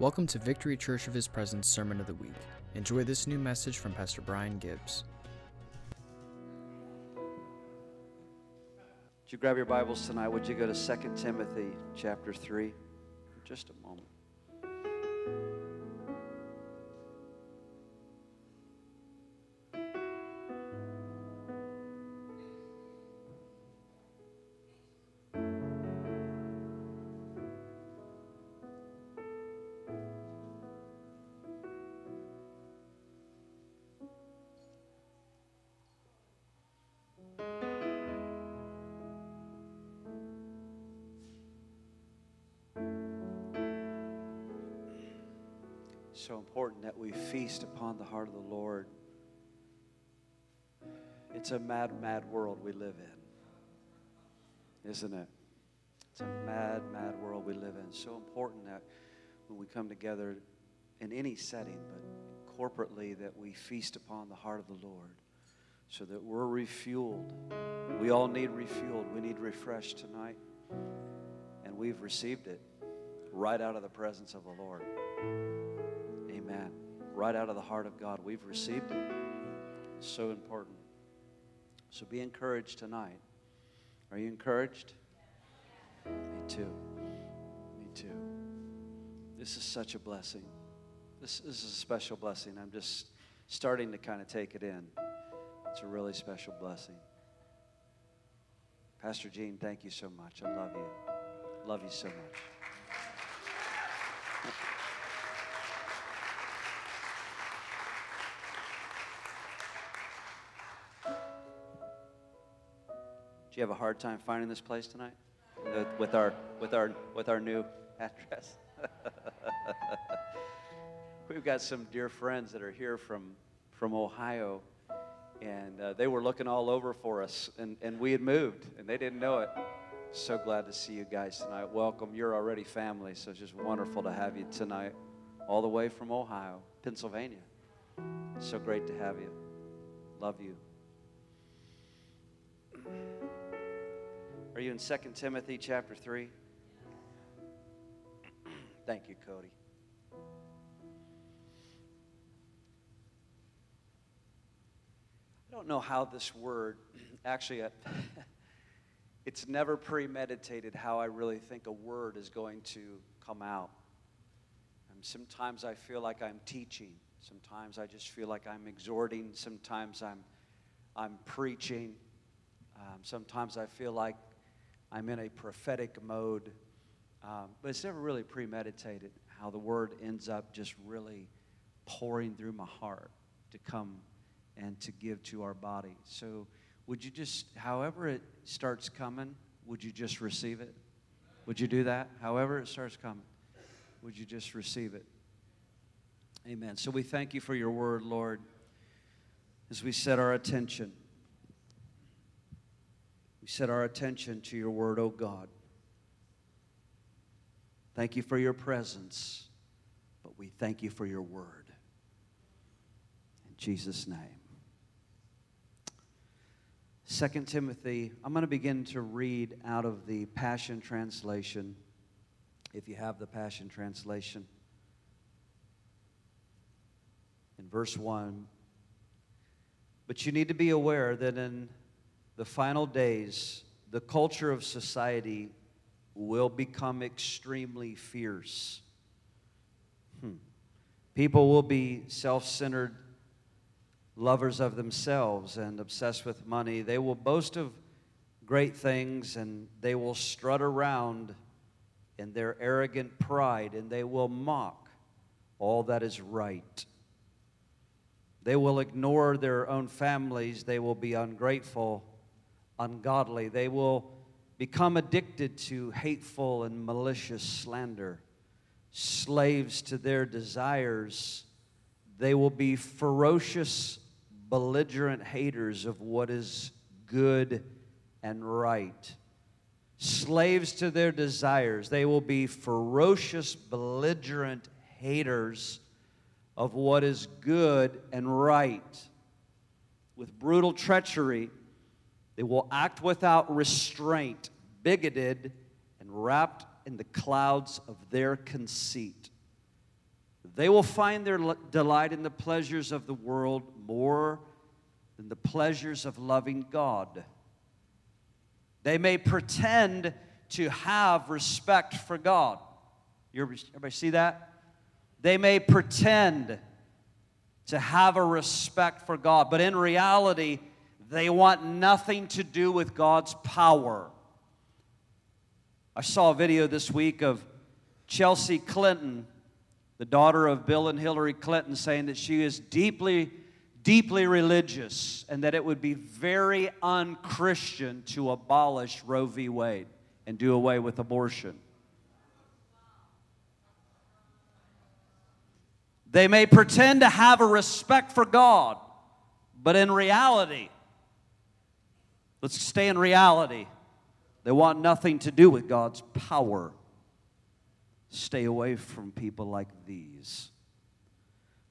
Welcome to Victory Church of His Presence Sermon of the Week. Enjoy this new message from Pastor Brian Gibbs. Would you grab your Bibles tonight? Would you go to 2 Timothy chapter 3 for just a moment? Important that we feast upon the heart of the Lord. It's a mad, mad world we live in, isn't it? It's a mad, mad world we live in. So important that when we come together in any setting, but corporately, that we feast upon the heart of the Lord so that we're refueled. We all need refueled. We need refreshed tonight. And we've received it right out of the presence of the Lord. Right out of the heart of God. We've received it. It's so important. So be encouraged tonight. Are you encouraged? Me too. Me too. This is such a blessing. This, this is a special blessing. I'm just starting to kind of take it in. It's a really special blessing. Pastor Gene, thank you so much. I love you. Love you so much. You have a hard time finding this place tonight? With our with our with our new address. We've got some dear friends that are here from from Ohio, and uh, they were looking all over for us, and, and we had moved, and they didn't know it. So glad to see you guys tonight. Welcome. You're already family, so it's just wonderful to have you tonight, all the way from Ohio, Pennsylvania. So great to have you. Love you. Are you in 2 Timothy chapter 3? Thank you, Cody. I don't know how this word, actually, it's never premeditated how I really think a word is going to come out. And sometimes I feel like I'm teaching. Sometimes I just feel like I'm exhorting. Sometimes I'm, I'm preaching. Um, sometimes I feel like I'm in a prophetic mode. Um, but it's never really premeditated how the word ends up just really pouring through my heart to come and to give to our body. So, would you just, however it starts coming, would you just receive it? Would you do that? However it starts coming, would you just receive it? Amen. So, we thank you for your word, Lord, as we set our attention. We set our attention to your word, oh God. Thank you for your presence, but we thank you for your word. In Jesus' name. 2 Timothy, I'm going to begin to read out of the Passion Translation, if you have the Passion Translation. In verse 1, but you need to be aware that in the final days, the culture of society will become extremely fierce. Hmm. People will be self centered lovers of themselves and obsessed with money. They will boast of great things and they will strut around in their arrogant pride and they will mock all that is right. They will ignore their own families. They will be ungrateful, ungodly. They will become addicted to hateful and malicious slander, slaves to their desires. They will be ferocious belligerent haters of what is good and right. Slaves to their desires. They will be ferocious, belligerent haters of what is good and right. With brutal treachery, they will act without restraint, bigoted, and wrapped in the clouds of their conceit. They will find their delight in the pleasures of the world more than the pleasures of loving God. They may pretend to have respect for God. Everybody see that? They may pretend to have a respect for God, but in reality, they want nothing to do with God's power. I saw a video this week of Chelsea Clinton, the daughter of Bill and Hillary Clinton, saying that she is deeply, deeply religious and that it would be very unchristian to abolish Roe v. Wade and do away with abortion. They may pretend to have a respect for God, but in reality, Let's stay in reality. They want nothing to do with God's power. Stay away from people like these.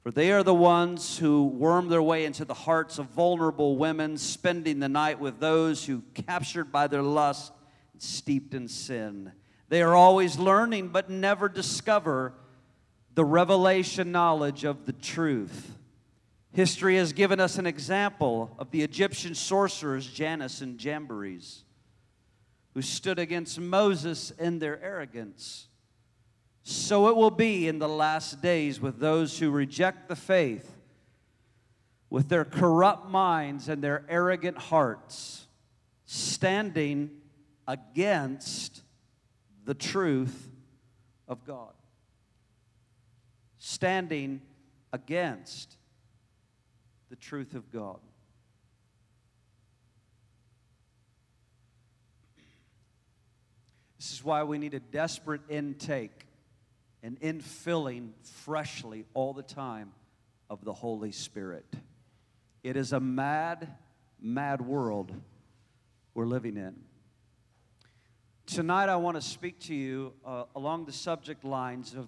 For they are the ones who worm their way into the hearts of vulnerable women, spending the night with those who, captured by their lust, steeped in sin. They are always learning but never discover the revelation knowledge of the truth. History has given us an example of the Egyptian sorcerers Jannes and Jambres, who stood against Moses in their arrogance. So it will be in the last days with those who reject the faith, with their corrupt minds and their arrogant hearts, standing against the truth of God. Standing against the truth of God. This is why we need a desperate intake and infilling freshly all the time of the Holy Spirit. It is a mad, mad world we're living in. Tonight, I want to speak to you uh, along the subject lines of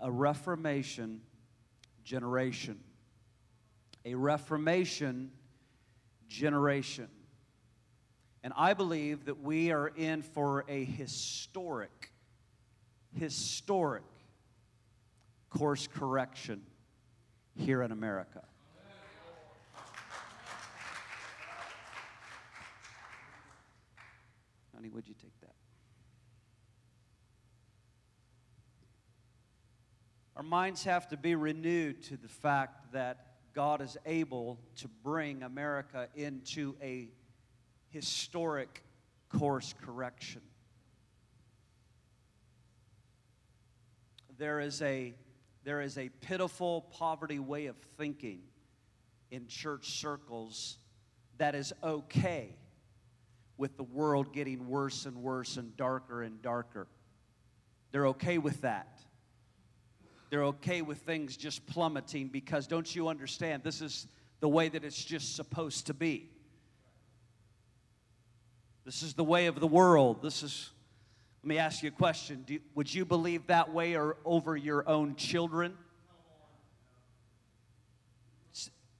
a Reformation generation a Reformation generation. And I believe that we are in for a historic, historic course correction here in America. Honey, would you take that? Our minds have to be renewed to the fact that God is able to bring America into a historic course correction. There is a, there is a pitiful poverty way of thinking in church circles that is okay with the world getting worse and worse and darker and darker. They're okay with that. They're okay with things just plummeting because don't you understand? This is the way that it's just supposed to be. This is the way of the world. This is, let me ask you a question. Do, would you believe that way or over your own children?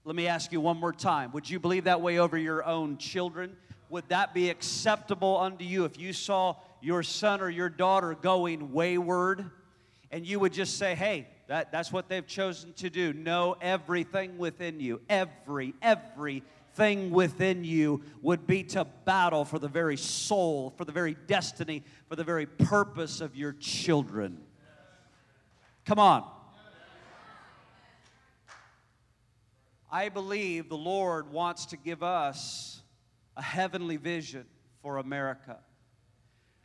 Let me ask you one more time. Would you believe that way over your own children? Would that be acceptable unto you if you saw your son or your daughter going wayward? And you would just say, hey, that, that's what they've chosen to do. Know everything within you, every, everything within you would be to battle for the very soul, for the very destiny, for the very purpose of your children. Come on. I believe the Lord wants to give us a heavenly vision for America.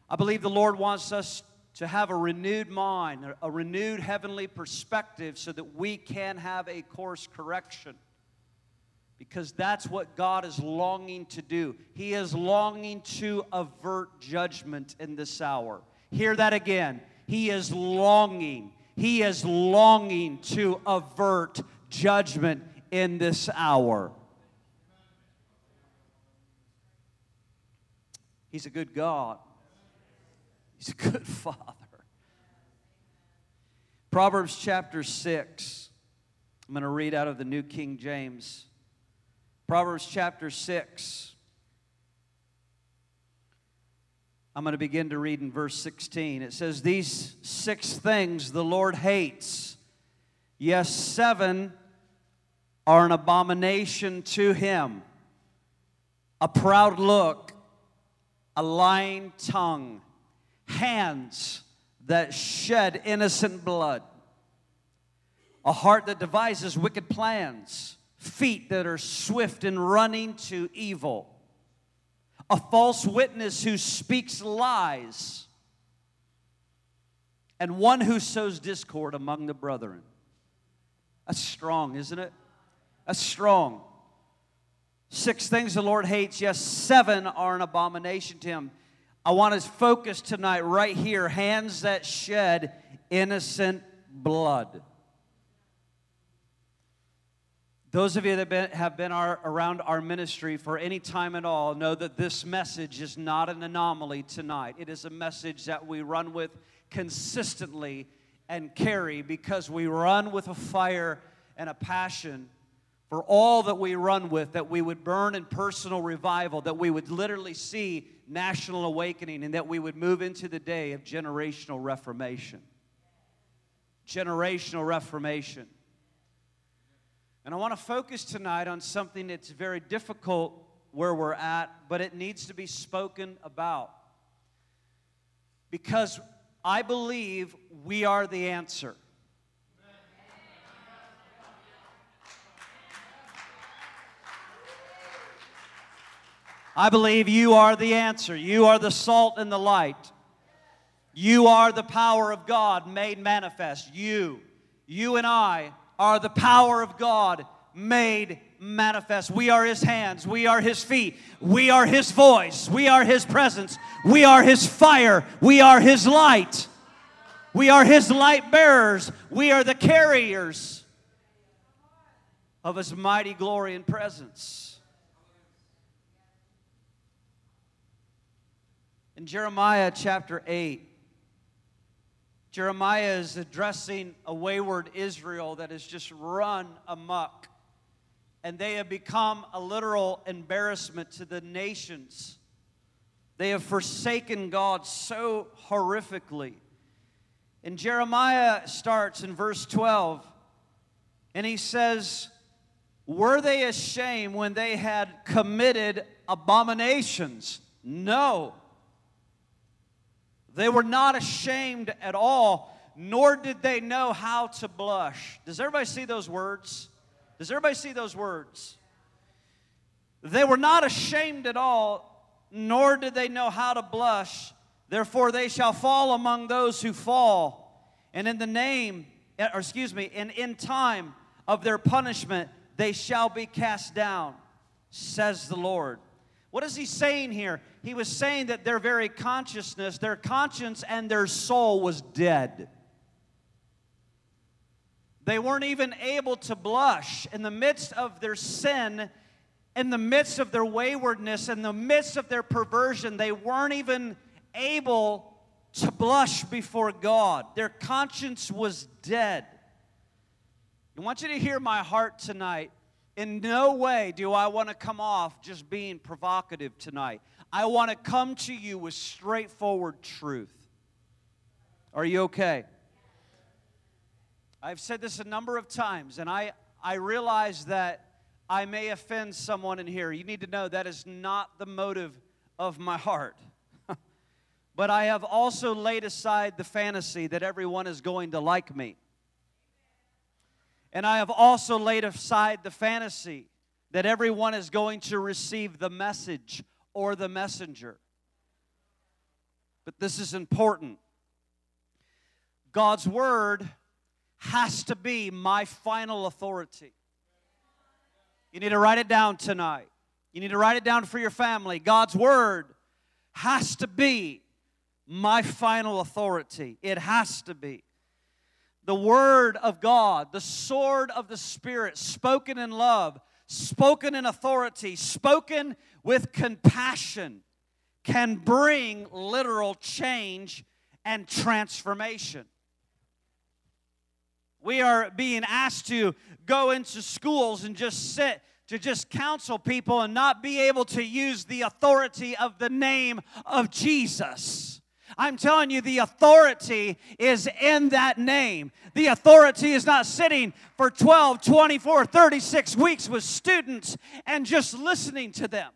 I believe the Lord wants us to have a renewed mind, a renewed heavenly perspective, so that we can have a course correction. Because that's what God is longing to do. He is longing to avert judgment in this hour. Hear that again. He is longing. He is longing to avert judgment in this hour. He's a good God. He's a good father. Proverbs chapter 6. I'm going to read out of the New King James. Proverbs chapter 6. I'm going to begin to read in verse 16. It says, These six things the Lord hates, Yes, seven are an abomination to him a proud look, a lying tongue, hands that shed innocent blood, a heart that devises wicked plans, feet that are swift in running to evil, a false witness who speaks lies, and one who sows discord among the brethren. That's strong, isn't it? That's strong. Six things the Lord hates, yes, seven are an abomination to him. I want to focus tonight right here hands that shed innocent blood. Those of you that been, have been our, around our ministry for any time at all know that this message is not an anomaly tonight. It is a message that we run with consistently and carry because we run with a fire and a passion for all that we run with, that we would burn in personal revival, that we would literally see national awakening, and that we would move into the day of generational reformation. Generational reformation. And I want to focus tonight on something that's very difficult where we're at, but it needs to be spoken about. Because I believe we are the answer. I believe you are the answer. You are the salt and the light. You are the power of God made manifest. You, you and I are the power of God made manifest. We are His hands. We are His feet. We are His voice. We are His presence. We are His fire. We are His light. We are His light bearers. We are the carriers of His mighty glory and presence. In Jeremiah chapter 8, Jeremiah is addressing a wayward Israel that has just run amuck. And they have become a literal embarrassment to the nations. They have forsaken God so horrifically. And Jeremiah starts in verse 12, and he says, Were they ashamed when they had committed abominations? No. They were not ashamed at all, nor did they know how to blush. Does everybody see those words? Does everybody see those words? They were not ashamed at all, nor did they know how to blush. Therefore, they shall fall among those who fall. And in the name, eh, or excuse me, and in time of their punishment, they shall be cast down, says the Lord. What is he saying here? He was saying that their very consciousness, their conscience, and their soul was dead. They weren't even able to blush in the midst of their sin, in the midst of their waywardness, in the midst of their perversion. They weren't even able to blush before God. Their conscience was dead. I want you to hear my heart tonight. In no way do I want to come off just being provocative tonight. I want to come to you with straightforward truth. Are you okay? I've said this a number of times, and I, I realize that I may offend someone in here. You need to know that is not the motive of my heart. but I have also laid aside the fantasy that everyone is going to like me. And I have also laid aside the fantasy that everyone is going to receive the message or the messenger. But this is important. God's word has to be my final authority. You need to write it down tonight. You need to write it down for your family. God's word has to be my final authority. It has to be the Word of God, the sword of the Spirit, spoken in love, spoken in authority, spoken with compassion, can bring literal change and transformation. We are being asked to go into schools and just sit to just counsel people and not be able to use the authority of the name of Jesus. I'm telling you, the authority is in that name. The authority is not sitting for 12, 24, 36 weeks with students and just listening to them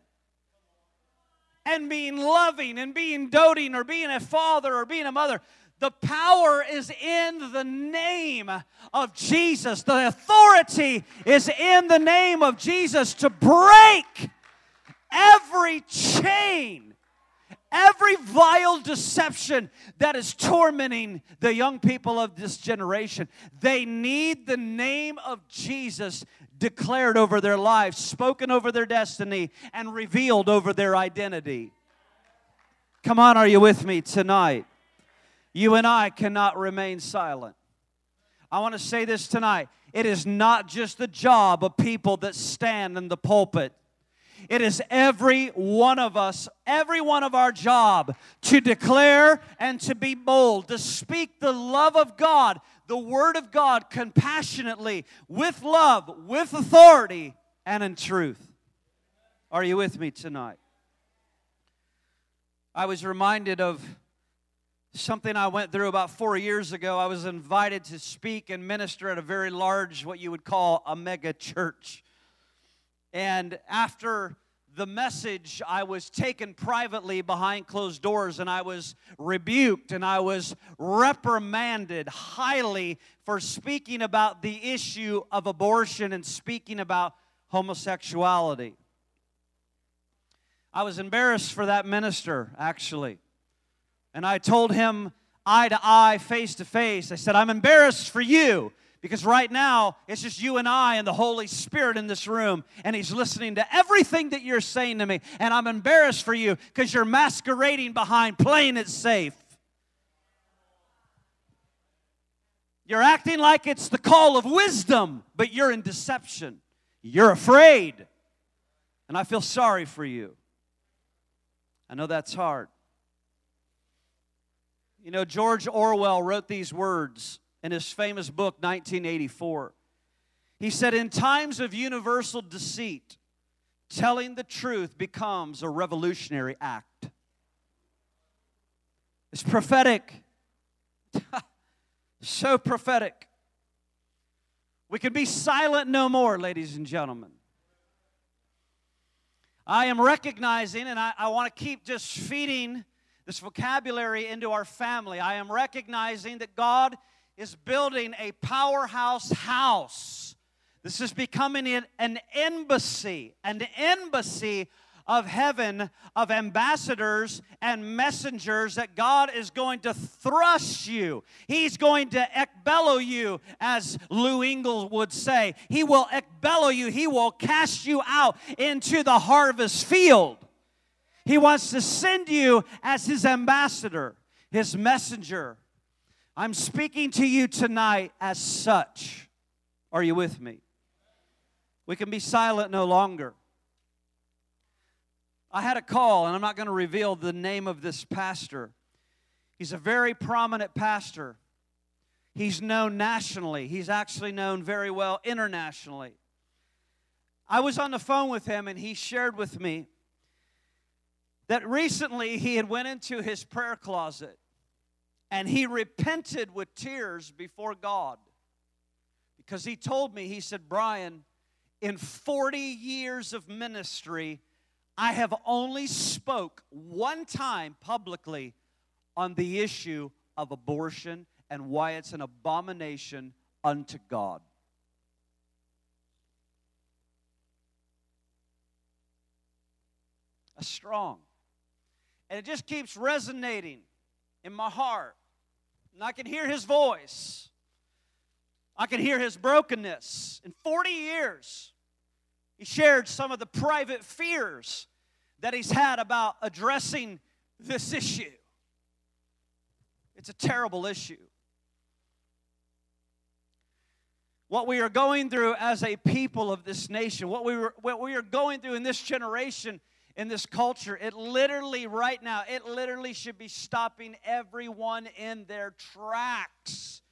and being loving and being doting or being a father or being a mother. The power is in the name of Jesus. The authority is in the name of Jesus to break every chain, every vile deception that is tormenting the young people of this generation. They need the name of Jesus declared over their lives, spoken over their destiny, and revealed over their identity. Come on, are you with me tonight? You and I cannot remain silent. I want to say this tonight. It is not just the job of people that stand in the pulpit. It is every one of us, every one of our job to declare and to be bold, to speak the love of God, the Word of God compassionately, with love, with authority, and in truth. Are you with me tonight? I was reminded of something I went through about four years ago. I was invited to speak and minister at a very large, what you would call a mega church. And after the message, I was taken privately behind closed doors and I was rebuked and I was reprimanded highly for speaking about the issue of abortion and speaking about homosexuality. I was embarrassed for that minister, actually. And I told him eye to eye, face to face, I said, I'm embarrassed for you because right now it's just you and I and the Holy Spirit in this room, and He's listening to everything that you're saying to me. And I'm embarrassed for you because you're masquerading behind playing it safe. You're acting like it's the call of wisdom, but you're in deception. You're afraid. And I feel sorry for you. I know that's hard. You know, George Orwell wrote these words in his famous book, 1984. He said, In times of universal deceit, telling the truth becomes a revolutionary act. It's prophetic. so prophetic. We can be silent no more, ladies and gentlemen. I am recognizing, and I, I want to keep just feeding this vocabulary into our family. I am recognizing that God is building a powerhouse house. This is becoming an embassy, an embassy of heaven of ambassadors and messengers that God is going to thrust you. He's going to ekballo you, as Lou Engle would say. He will ekballo you. He will cast you out into the harvest field. He wants to send you as His ambassador, His messenger. I'm speaking to you tonight as such. Are you with me? We can be silent no longer. I had a call, and I'm not going to reveal the name of this pastor. He's a very prominent pastor. He's known nationally, he's actually known very well internationally. I was on the phone with him, and he shared with me that recently he had went into his prayer closet and he repented with tears before God. Because he told me he said Brian in 40 years of ministry I have only spoke one time publicly on the issue of abortion and why it's an abomination unto God. A strong. And it just keeps resonating in my heart. And I can hear his voice. I can hear his brokenness. In 40 years, he shared some of the private fears that he's had about addressing this issue. It's a terrible issue. What we are going through as a people of this nation, what we, were, what we are going through in this generation in this culture, it literally, right now, it literally should be stopping everyone in their tracks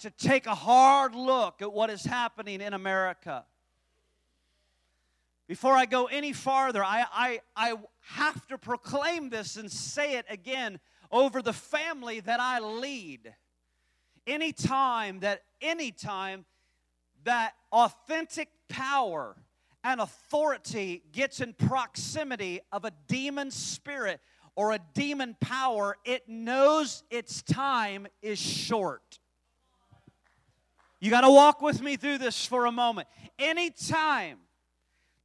to take a hard look at what is happening in America. Before I go any farther, I, I, I have to proclaim this and say it again over the family that I lead. Anytime that, anytime that authentic power and authority gets in proximity of a demon spirit or a demon power, it knows its time is short. You got to walk with me through this for a moment. Anytime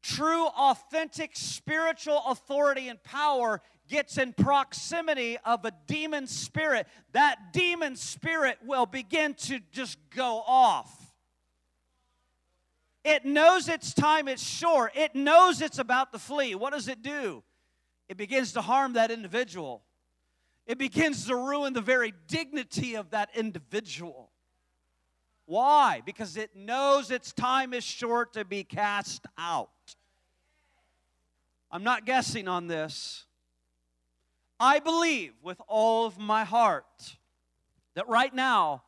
true, authentic spiritual authority and power gets in proximity of a demon spirit, that demon spirit will begin to just go off. It knows its time is short. It knows it's about to flee. What does it do? It begins to harm that individual. It begins to ruin the very dignity of that individual. Why? Because it knows its time is short to be cast out. I'm not guessing on this. I believe with all of my heart that right now,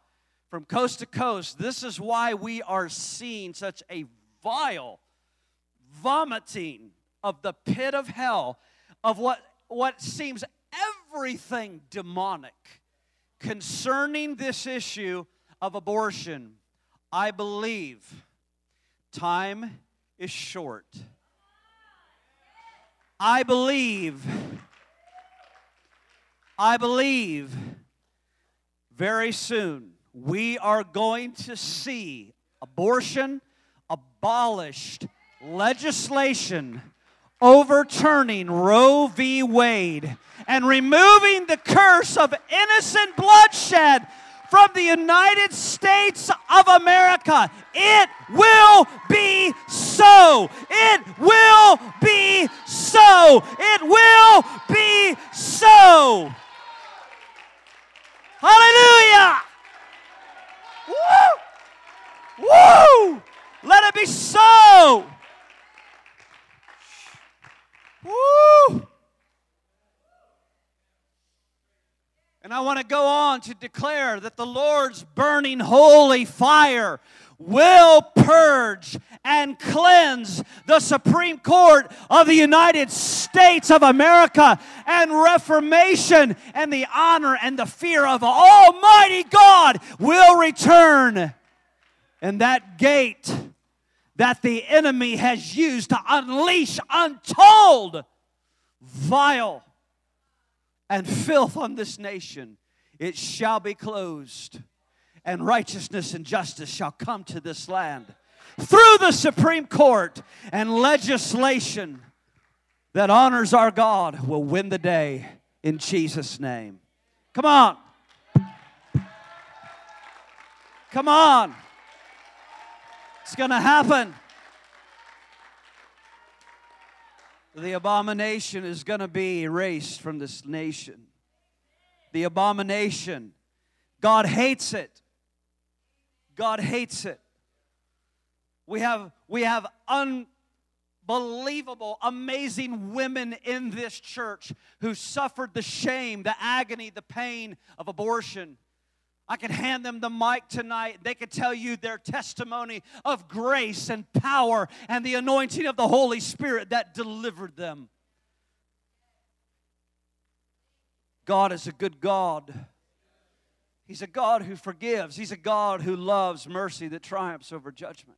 from coast to coast, this is why we are seeing such a vile vomiting of the pit of hell of what, what seems everything demonic concerning this issue of abortion. I believe time is short. I believe, I believe very soon we are going to see abortion abolished, legislation overturning Roe v. Wade, and removing the curse of innocent bloodshed from the United States of America. It will be so. It will be so. It will be so. Hallelujah. Woo! Woo! Let it be so. Woo! And I want to go on to declare that the Lord's burning holy fire will purge and cleanse the Supreme Court of the United States of America and reformation and the honor and the fear of Almighty God will return. And that gate that the enemy has used to unleash untold vile and filth on this nation, it shall be closed, and righteousness and justice shall come to this land through the Supreme Court and legislation that honors our God will win the day in Jesus' name. Come on. Come on. It's going to happen. The abomination is going to be erased from this nation. The abomination. God hates it. God hates it. We have, we have unbelievable, amazing women in this church who suffered the shame, the agony, the pain of abortion. I could hand them the mic tonight. They could tell you their testimony of grace and power and the anointing of the Holy Spirit that delivered them. God is a good God. He's a God who forgives. He's a God who loves mercy that triumphs over judgment.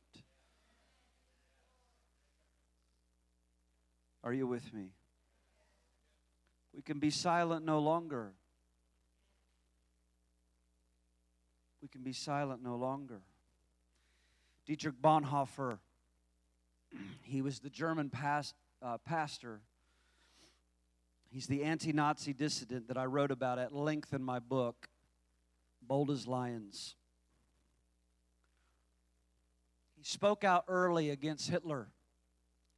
Are you with me? We can be silent no longer. We can be silent no longer. Dietrich Bonhoeffer, he was the German past, uh, pastor. He's the anti Nazi dissident that I wrote about at length in my book, Bold as Lions. He spoke out early against Hitler.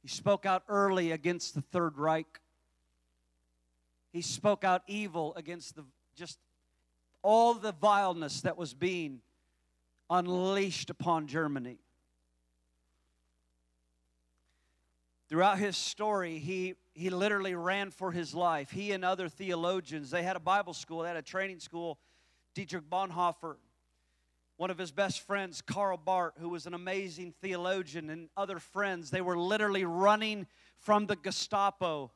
He spoke out early against the Third Reich. He spoke out evil against the just all the vileness that was being unleashed upon Germany. Throughout his story, he, he literally ran for his life. He and other theologians, they had a Bible school, they had a training school. Dietrich Bonhoeffer, one of his best friends, Karl Barth, who was an amazing theologian, and other friends, they were literally running from the Gestapo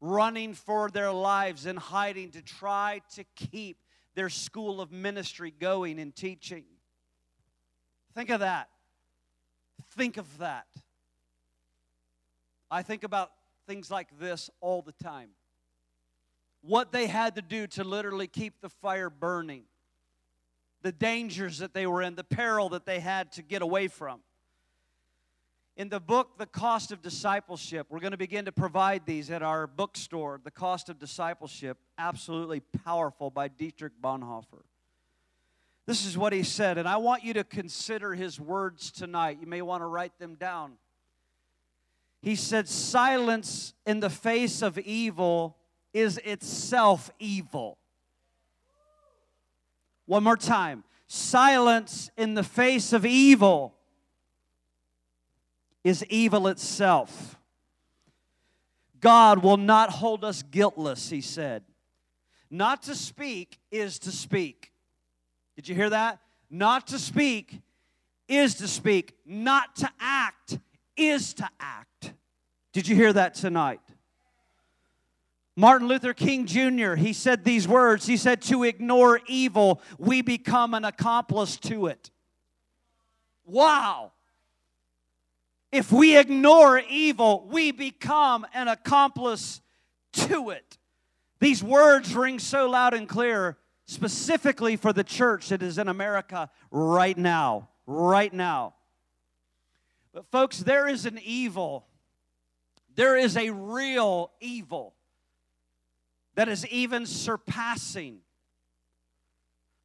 running for their lives and hiding to try to keep their school of ministry going and teaching. Think of that. Think of that. I think about things like this all the time. What they had to do to literally keep the fire burning, the dangers that they were in, the peril that they had to get away from. In the book, The Cost of Discipleship, we're going to begin to provide these at our bookstore. The Cost of Discipleship, absolutely powerful by Dietrich Bonhoeffer. This is what he said, and I want you to consider his words tonight. You may want to write them down. He said, Silence in the face of evil is itself evil. One more time. Silence in the face of evil is evil itself. God will not hold us guiltless, he said. Not to speak is to speak. Did you hear that? Not to speak is to speak. Not to act is to act. Did you hear that tonight? Martin Luther King Jr., he said these words. He said, To ignore evil, we become an accomplice to it. Wow. If we ignore evil, we become an accomplice to it. These words ring so loud and clear, specifically for the church that is in America right now. Right now. But, folks, there is an evil. There is a real evil that is even surpassing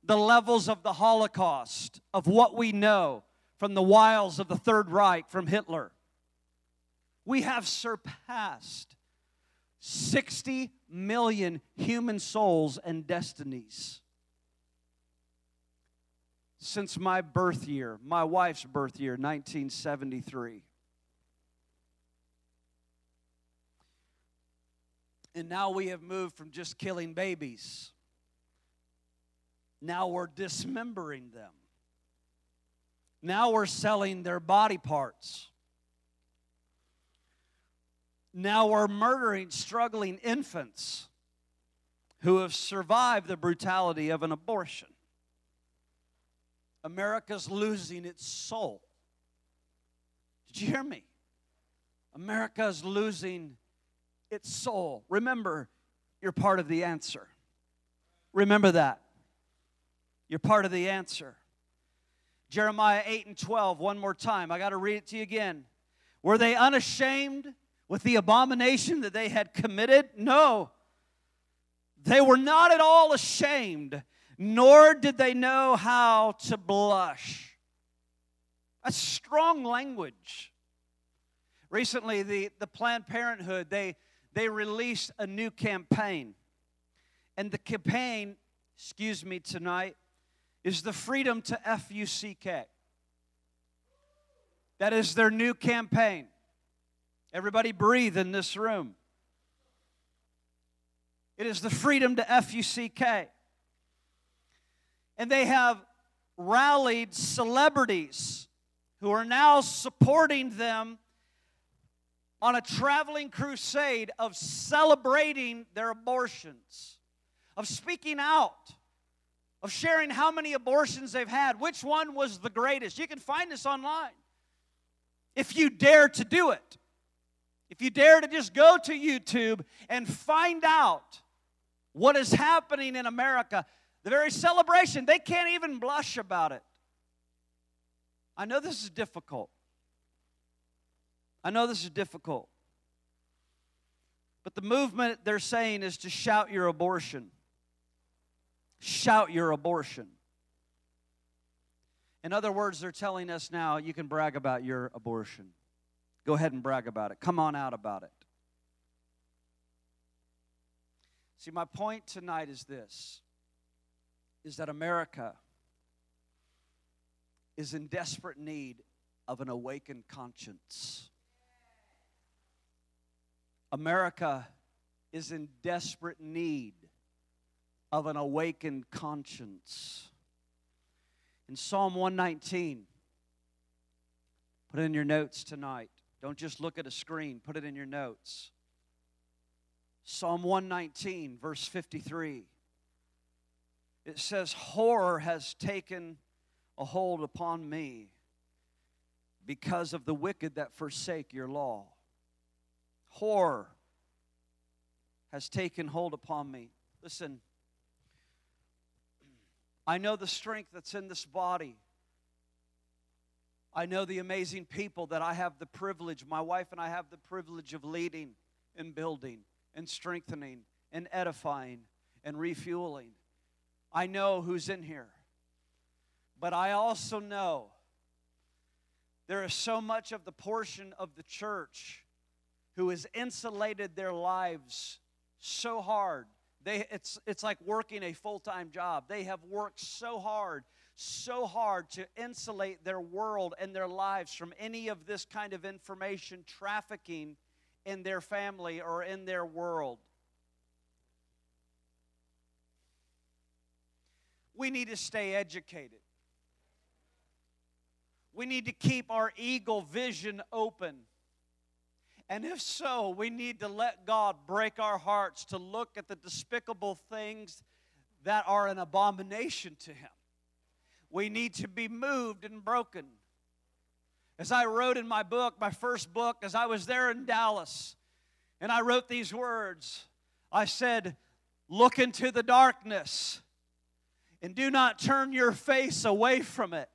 the levels of the Holocaust, of what we know from the wiles of the Third Reich, from Hitler. We have surpassed 60 million human souls and destinies. Since my birth year, my wife's birth year, 1973. And now we have moved from just killing babies. Now we're dismembering them. Now we're selling their body parts. Now we're murdering struggling infants who have survived the brutality of an abortion. America's losing its soul. Did you hear me? America is losing its soul. Remember, you're part of the answer. Remember that. You're part of the answer. Jeremiah 8 and 12, one more time. I got to read it to you again. Were they unashamed with the abomination that they had committed? No. They were not at all ashamed, nor did they know how to blush. That's strong language. Recently, the, the Planned Parenthood, they, they released a new campaign. And the campaign, excuse me, tonight, is the freedom to F U C K. That is their new campaign. Everybody breathe in this room. It is the freedom to F U C K. And they have rallied celebrities who are now supporting them on a traveling crusade of celebrating their abortions, of speaking out of sharing how many abortions they've had, which one was the greatest. You can find this online if you dare to do it. If you dare to just go to YouTube and find out what is happening in America, the very celebration, they can't even blush about it. I know this is difficult. I know this is difficult. But the movement they're saying is to shout your abortion shout your abortion. In other words, they're telling us now you can brag about your abortion. Go ahead and brag about it. Come on out about it. See, my point tonight is this is that America is in desperate need of an awakened conscience. America is in desperate need of an awakened conscience. In Psalm 119, put it in your notes tonight. Don't just look at a screen, put it in your notes. Psalm 119, verse 53. It says, Horror has taken a hold upon me because of the wicked that forsake your law. Horror has taken hold upon me. Listen, I know the strength that's in this body. I know the amazing people that I have the privilege, my wife and I have the privilege of leading and building and strengthening and edifying and refueling. I know who's in here. But I also know there is so much of the portion of the church who has insulated their lives so hard. They, it's, it's like working a full time job. They have worked so hard, so hard to insulate their world and their lives from any of this kind of information trafficking in their family or in their world. We need to stay educated. We need to keep our eagle vision open. And if so, we need to let God break our hearts to look at the despicable things that are an abomination to Him. We need to be moved and broken. As I wrote in my book, my first book, as I was there in Dallas, and I wrote these words I said, Look into the darkness and do not turn your face away from it.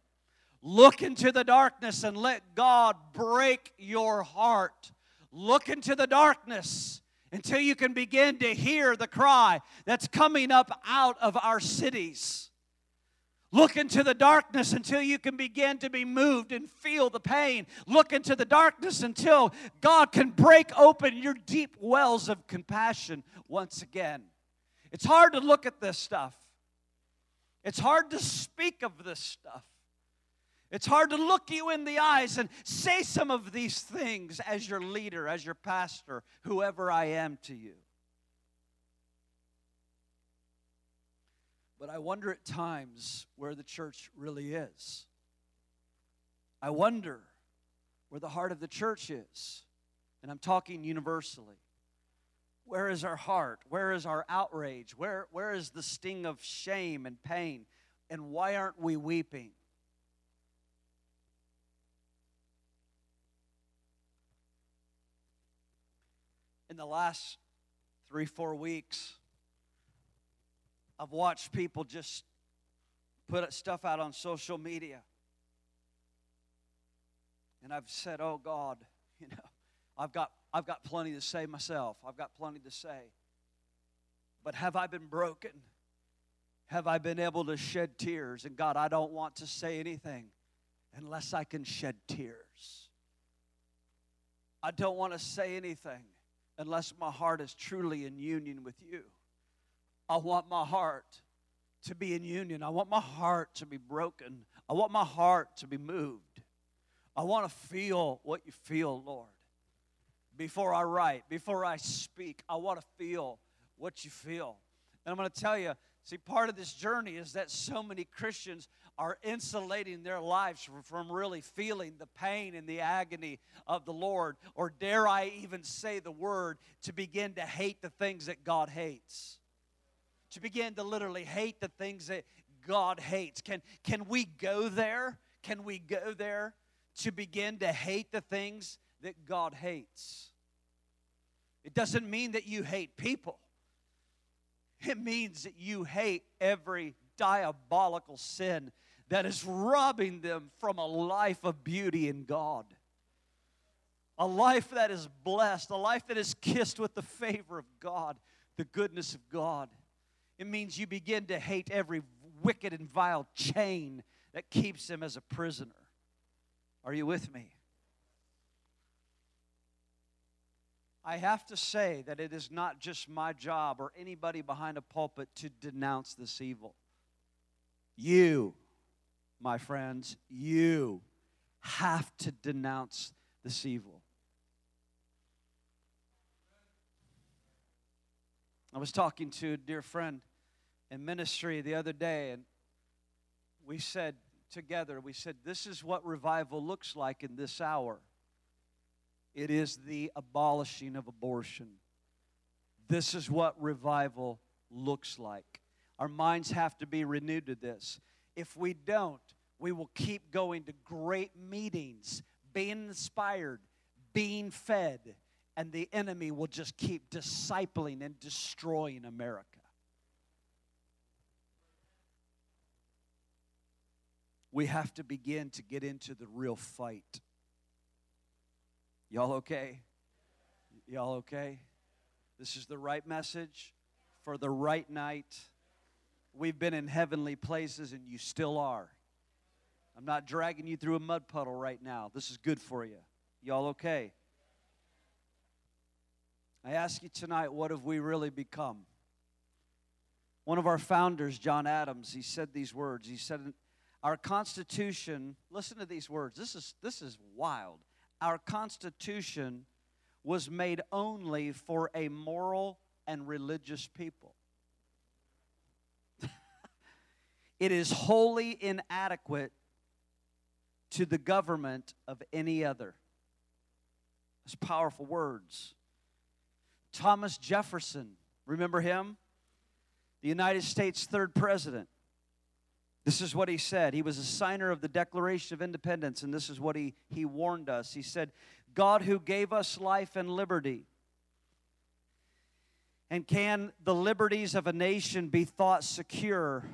Look into the darkness and let God break your heart. Look into the darkness until you can begin to hear the cry that's coming up out of our cities. Look into the darkness until you can begin to be moved and feel the pain. Look into the darkness until God can break open your deep wells of compassion once again. It's hard to look at this stuff, it's hard to speak of this stuff. It's hard to look you in the eyes and say some of these things as your leader, as your pastor, whoever I am to you. But I wonder at times where the church really is. I wonder where the heart of the church is. And I'm talking universally. Where is our heart? Where is our outrage? Where, where is the sting of shame and pain? And why aren't we weeping? The last three, four weeks, I've watched people just put stuff out on social media. And I've said, oh God, you know, I've got, I've got plenty to say myself. I've got plenty to say. But have I been broken? Have I been able to shed tears? And God, I don't want to say anything unless I can shed tears. I don't want to say anything unless my heart is truly in union with you. I want my heart to be in union. I want my heart to be broken. I want my heart to be moved. I want to feel what you feel, Lord. Before I write, before I speak, I want to feel what you feel. And I'm going to tell you, see, part of this journey is that so many Christians are insulating their lives from really feeling the pain and the agony of the Lord, or dare I even say the word, to begin to hate the things that God hates. To begin to literally hate the things that God hates. Can, can we go there? Can we go there to begin to hate the things that God hates? It doesn't mean that you hate people. It means that you hate every diabolical sin that is robbing them from a life of beauty in God. A life that is blessed, a life that is kissed with the favor of God, the goodness of God. It means you begin to hate every wicked and vile chain that keeps them as a prisoner. Are you with me? I have to say that it is not just my job or anybody behind a pulpit to denounce this evil. You my friends, you have to denounce this evil. I was talking to a dear friend in ministry the other day, and we said together, we said, This is what revival looks like in this hour. It is the abolishing of abortion. This is what revival looks like. Our minds have to be renewed to this. If we don't, we will keep going to great meetings, being inspired, being fed, and the enemy will just keep discipling and destroying America. We have to begin to get into the real fight. Y'all okay? Y'all okay? This is the right message for the right night. We've been in heavenly places and you still are. I'm not dragging you through a mud puddle right now. This is good for you. Y'all okay? I ask you tonight, what have we really become? One of our founders, John Adams, he said these words. He said, Our Constitution, listen to these words. This is, this is wild. Our Constitution was made only for a moral and religious people. It is wholly inadequate to the government of any other. Those powerful words. Thomas Jefferson, remember him? The United States' third president. This is what he said. He was a signer of the Declaration of Independence, and this is what he, he warned us. He said, God who gave us life and liberty. And can the liberties of a nation be thought secure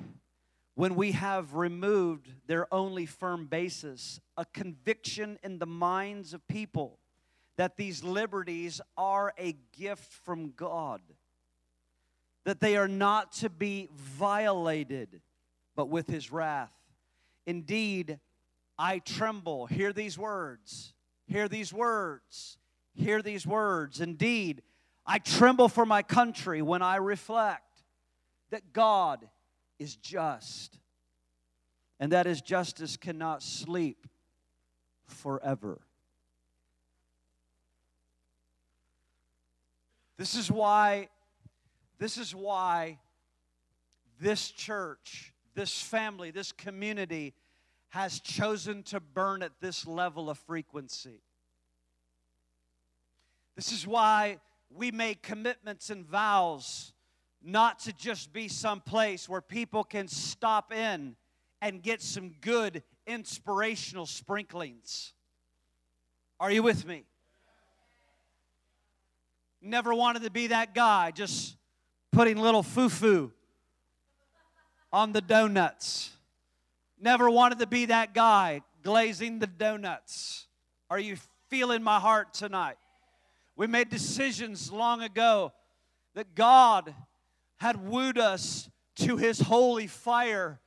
when we have removed their only firm basis, a conviction in the minds of people that these liberties are a gift from God, that they are not to be violated, but with His wrath. Indeed, I tremble. Hear these words. Hear these words. Hear these words. Indeed, I tremble for my country when I reflect that God is just and that his justice cannot sleep forever. This is why this is why this church, this family, this community has chosen to burn at this level of frequency. This is why we make commitments and vows not to just be some place where people can stop in and get some good inspirational sprinklings. Are you with me? Never wanted to be that guy just putting little foo foo on the donuts. Never wanted to be that guy glazing the donuts. Are you feeling my heart tonight? We made decisions long ago that God had wooed us to his holy fire,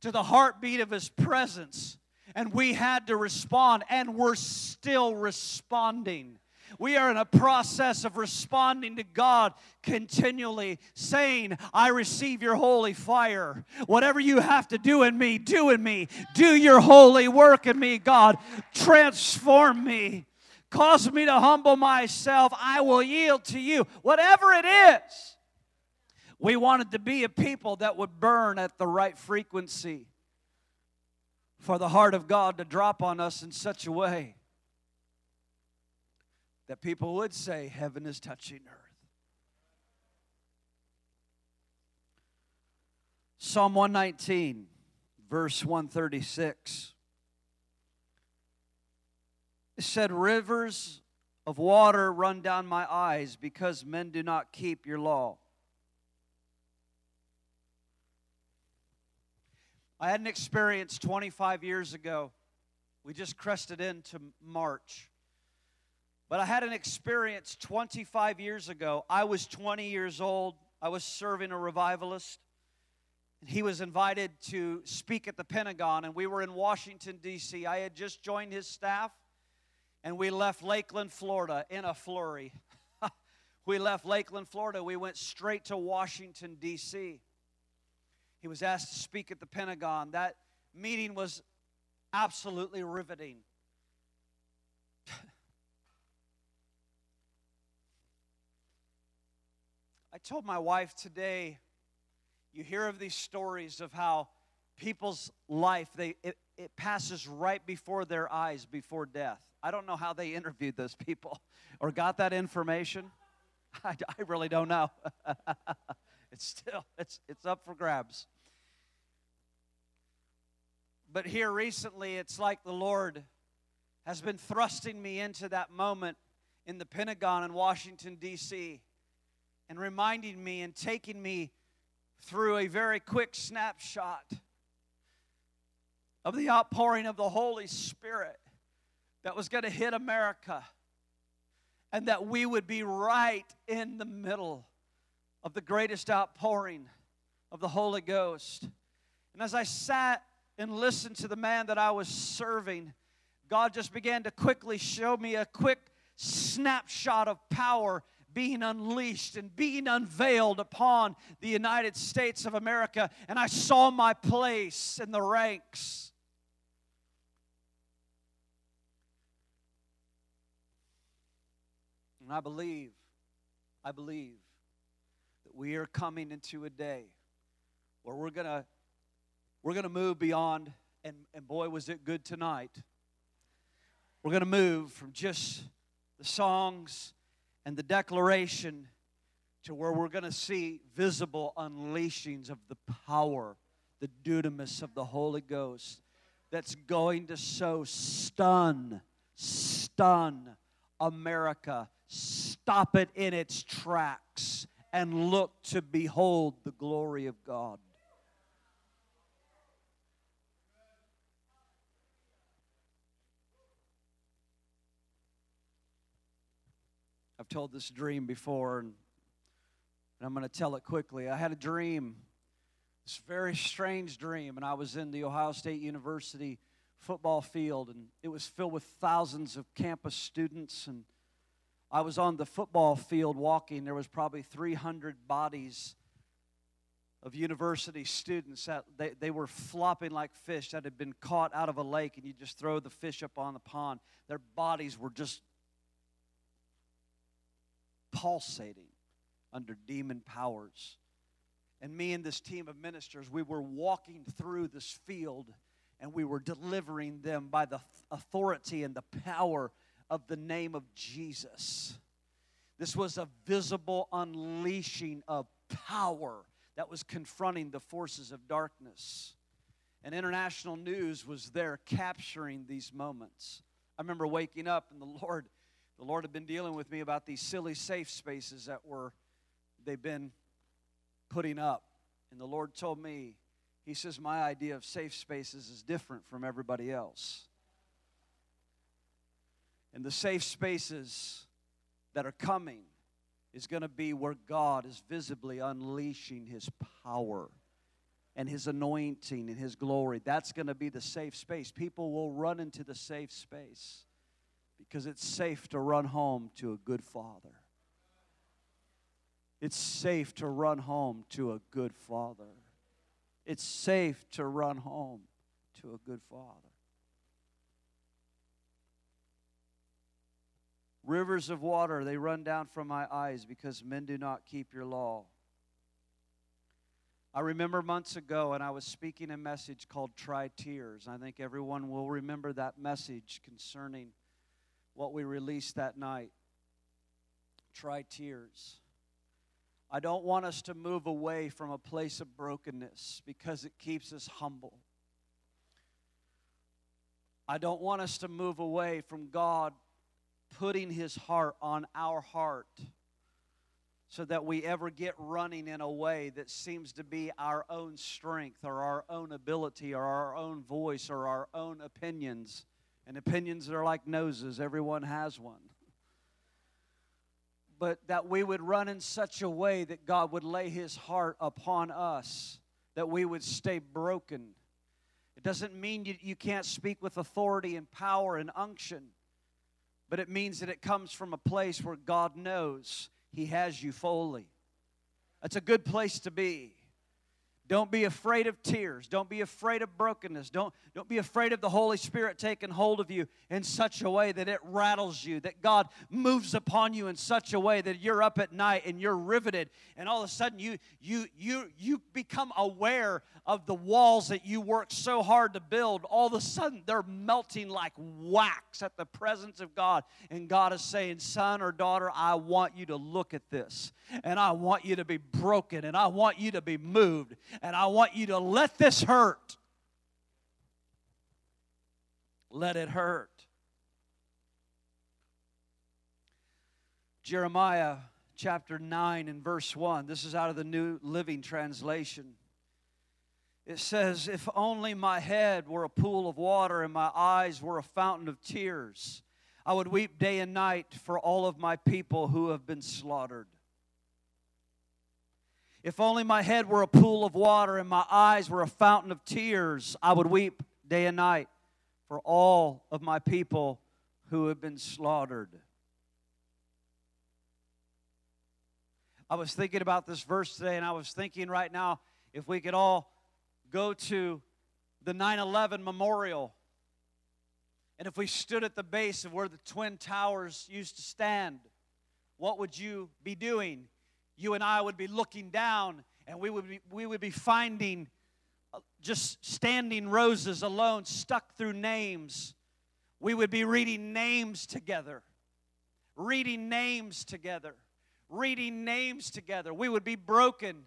to the heartbeat of his presence, and we had to respond, and we're still responding. We are in a process of responding to God continually, saying, I receive your holy fire. Whatever you have to do in me, do in me. Do your holy work in me, God. Transform me. Cause me to humble myself. I will yield to you. Whatever it is. We wanted to be a people that would burn at the right frequency for the heart of God to drop on us in such a way that people would say, Heaven is touching earth. Psalm 119, verse 136. It said, Rivers of water run down my eyes because men do not keep your law. I had an experience 25 years ago. We just crested into March. But I had an experience 25 years ago. I was 20 years old. I was serving a revivalist. And He was invited to speak at the Pentagon, and we were in Washington, D.C. I had just joined his staff, and we left Lakeland, Florida in a flurry. we left Lakeland, Florida. We went straight to Washington, D.C. He was asked to speak at the Pentagon. That meeting was absolutely riveting. I told my wife today, you hear of these stories of how people's life, they, it, it passes right before their eyes before death. I don't know how they interviewed those people or got that information. I, I really don't know. it's still it's it's up for grabs. But here recently, it's like the Lord has been thrusting me into that moment in the Pentagon in Washington, D.C., and reminding me and taking me through a very quick snapshot of the outpouring of the Holy Spirit that was going to hit America and that we would be right in the middle of the greatest outpouring of the Holy Ghost. And as I sat and listened to the man that I was serving, God just began to quickly show me a quick snapshot of power being unleashed and being unveiled upon the United States of America. And I saw my place in the ranks. And I believe, I believe we are coming into a day where we're going to we're going to move beyond and and boy was it good tonight. We're going to move from just the songs and the declaration to where we're going to see visible unleashings of the power, the dunamis of the Holy Ghost that's going to so stun, stun America, stop it in its tracks, and look to behold the glory of God. I've told this dream before, and, I'm going to tell it quickly. I had a dream, this very strange dream, and I was in the Ohio State University football field, and it was filled with thousands of campus students. And I was on the football field walking. There was probably 300 bodies of university students that they, they were flopping like fish that had been caught out of a lake and you just throw the fish up on the pond their bodies were just pulsating under demon powers. And me and this team of ministers, we were walking through this field and we were delivering them by the authority and the power of the name of Jesus. This was a visible unleashing of power that was confronting the forces of darkness. And international news was there capturing these moments. I remember waking up and the Lord the Lord had been dealing with me about these silly safe spaces that were they've been putting up. And the Lord told me, He says, My idea of safe spaces is different from everybody else. And the safe spaces that are coming is going to be where God is visibly unleashing His power and His anointing and His glory. That's going to be the safe space. People will run into the safe space because it's safe to run home to a good father. It's safe to run home to a good father. It's safe to run home to a good father. Rivers of water, they run down from my eyes because men do not keep your law. I remember months ago, and I was speaking a message called Try Tears. I think everyone will remember that message concerning what we released that night. Try tears. I don't want us to move away from a place of brokenness because it keeps us humble. I don't want us to move away from God putting His heart on our heart so that we ever get running in a way that seems to be our own strength or our own ability or our own voice or our own opinions and opinions are like noses, everyone has one. But that we would run in such a way that God would lay His heart upon us, that we would stay broken. It doesn't mean you, you can't speak with authority and power and unction, but it means that it comes from a place where God knows He has you fully. That's a good place to be Don't be afraid of tears. Don't be afraid of brokenness. Don't, don't be afraid of the Holy Spirit taking hold of you in such a way that it rattles you, that God moves upon you in such a way that you're up at night and you're riveted, and all of a sudden you you you you become aware of the walls that you worked so hard to build. All of a sudden they're melting like wax at the presence of God. And God is saying, Son or daughter, I want you to look at this. And I want you to be broken. And I want you to be moved and I want you to let this hurt. Let it hurt. Jeremiah chapter 9 and verse 1. This is out of the New Living Translation. It says, If only my head were a pool of water and my eyes were a fountain of tears, I would weep day and night for all of my people who have been slaughtered. If only my head were a pool of water and my eyes were a fountain of tears, I would weep day and night for all of my people who have been slaughtered. I was thinking about this verse today, and I was thinking right now if we could all go to the 9 11 memorial, and if we stood at the base of where the Twin Towers used to stand, what would you be doing? You and I would be looking down and we would be, we would be finding uh, just standing roses alone stuck through names. We would be reading names together, reading names together, reading names together. We would be broken.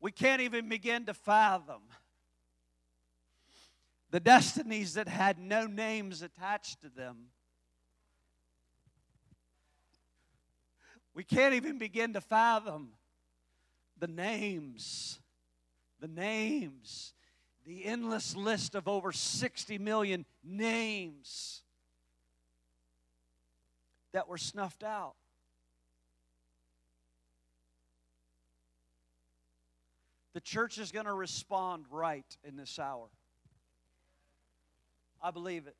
We can't even begin to fathom the destinies that had no names attached to them We can't even begin to fathom the names, the names, the endless list of over 60 million names that were snuffed out. The church is going to respond right in this hour. I believe it.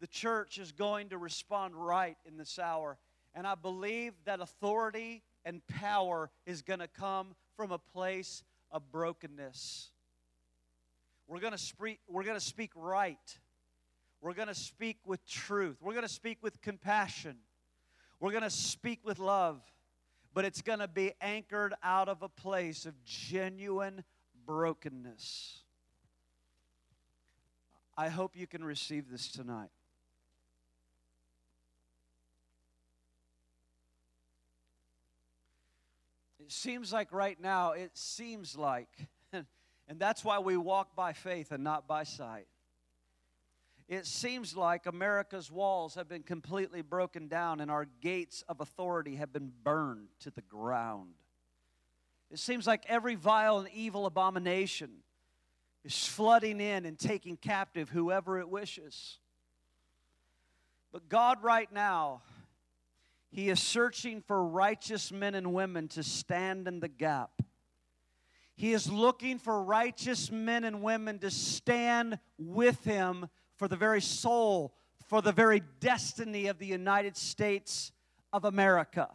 The church is going to respond right in this hour. And I believe that authority and power is going to come from a place of brokenness. We're going to speak, we're going to speak right. We're going to speak with truth. We're going to speak with compassion. We're going to speak with love. But it's going to be anchored out of a place of genuine brokenness. I hope you can receive this tonight. It seems like right now, it seems like, and that's why we walk by faith and not by sight. It seems like America's walls have been completely broken down and our gates of authority have been burned to the ground. It seems like every vile and evil abomination is flooding in and taking captive whoever it wishes. But God, right now, he is searching for righteous men and women to stand in the gap. He is looking for righteous men and women to stand with him for the very soul, for the very destiny of the United States of America.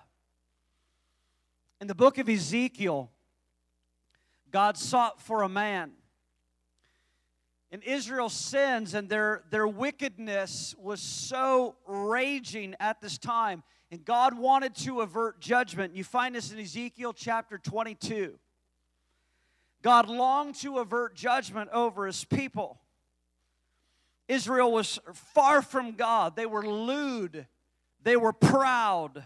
In the book of Ezekiel, God sought for a man. And Israel's sins and their, their wickedness was so raging at this time and God wanted to avert judgment. You find this in Ezekiel chapter 22. God longed to avert judgment over his people. Israel was far from God. They were lewd, they were proud.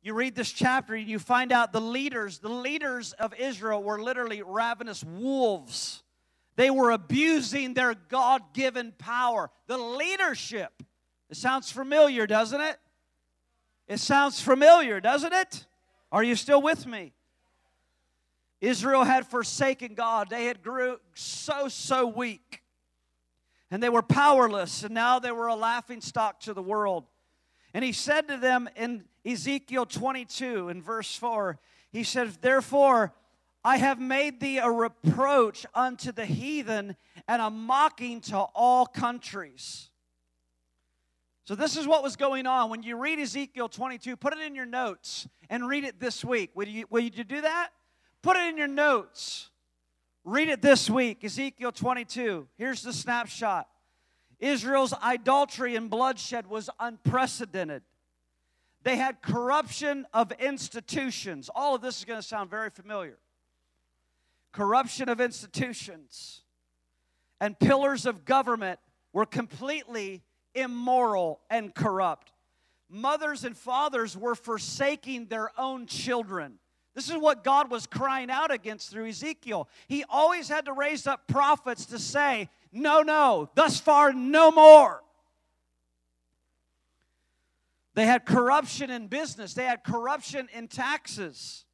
You read this chapter and you find out the leaders, the leaders of Israel were literally ravenous wolves. They were abusing their God given power, the leadership. It sounds familiar, doesn't it? It sounds familiar, doesn't it? Are you still with me? Israel had forsaken God. They had grew so, so weak. And they were powerless, and now they were a laughing stock to the world. And he said to them in Ezekiel 22, in verse 4, he said, Therefore, I have made thee a reproach unto the heathen and a mocking to all countries. So, this is what was going on. When you read Ezekiel 22, put it in your notes and read it this week. Will you, will you do that? Put it in your notes. Read it this week, Ezekiel 22. Here's the snapshot Israel's idolatry and bloodshed was unprecedented. They had corruption of institutions. All of this is going to sound very familiar. Corruption of institutions and pillars of government were completely immoral and corrupt. Mothers and fathers were forsaking their own children. This is what God was crying out against through Ezekiel. He always had to raise up prophets to say, No, no, thus far, no more. They had corruption in business, they had corruption in taxes.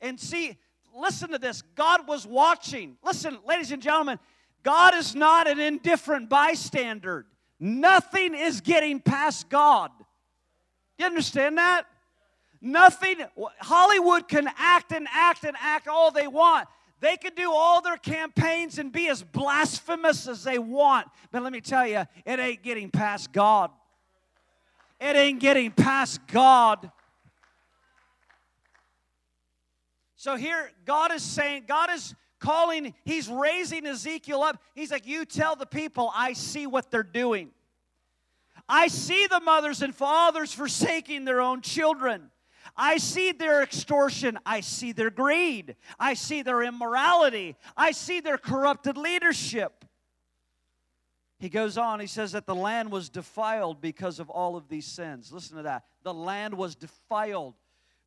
And see, listen to this God was watching. Listen, ladies and gentlemen, God is not an indifferent bystander. Nothing is getting past God. You understand that? Nothing, Hollywood can act and act and act all they want. They can do all their campaigns and be as blasphemous as they want. But let me tell you, it ain't getting past God. It ain't getting past God. So here, God is saying, God is calling, He's raising Ezekiel up. He's like, You tell the people, I see what they're doing. I see the mothers and fathers forsaking their own children. I see their extortion. I see their greed. I see their immorality. I see their corrupted leadership. He goes on, he says that the land was defiled because of all of these sins. Listen to that. The land was defiled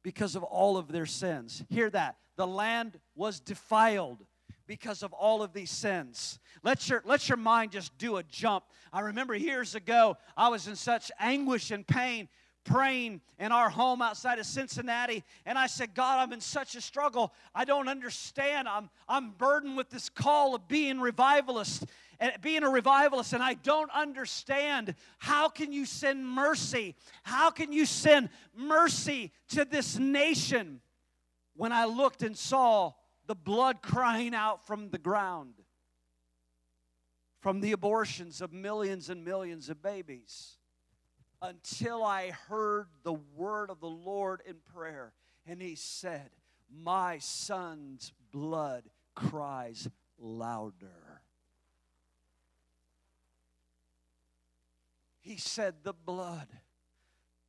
because of all of their sins. Hear that. The land was defiled because of all of these sins. Let your, let your mind just do a jump. I remember years ago, I was in such anguish and pain praying in our home outside of Cincinnati. And I said, God, I'm in such a struggle. I don't understand. I'm, I'm burdened with this call of being revivalist and being a revivalist and I don't understand how can you send mercy? How can you send mercy to this nation? When I looked and saw the blood crying out from the ground from the abortions of millions and millions of babies until I heard the word of the Lord in prayer. And he said, My son's blood cries louder. He said, The blood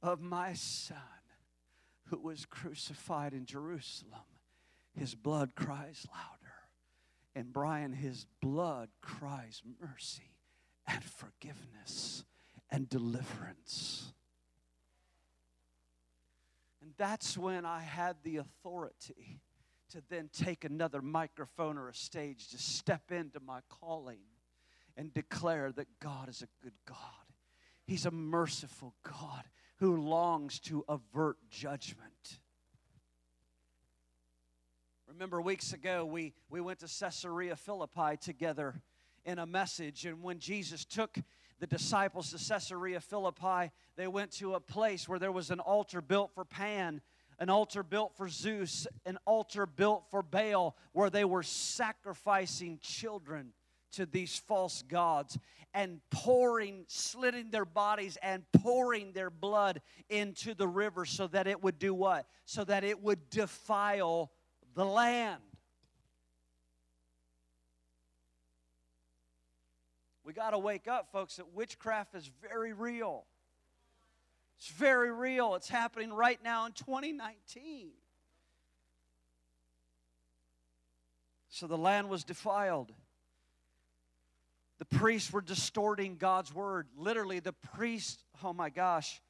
of my son who was crucified in Jerusalem, his blood cries louder. And Brian, his blood cries mercy and forgiveness and deliverance. And that's when I had the authority to then take another microphone or a stage to step into my calling and declare that God is a good God. He's a merciful God who longs to avert judgment. Remember, weeks ago, we, we went to Caesarea Philippi together in a message, and when Jesus took the disciples to Caesarea Philippi, they went to a place where there was an altar built for Pan, an altar built for Zeus, an altar built for Baal, where they were sacrificing children to these false gods and pouring, slitting their bodies and pouring their blood into the river so that it would do what? So that it would defile the land. We got to wake up, folks, that witchcraft is very real. It's very real. It's happening right now in 2019. So the land was defiled. The priests were distorting God's word. Literally, the priest, oh my gosh,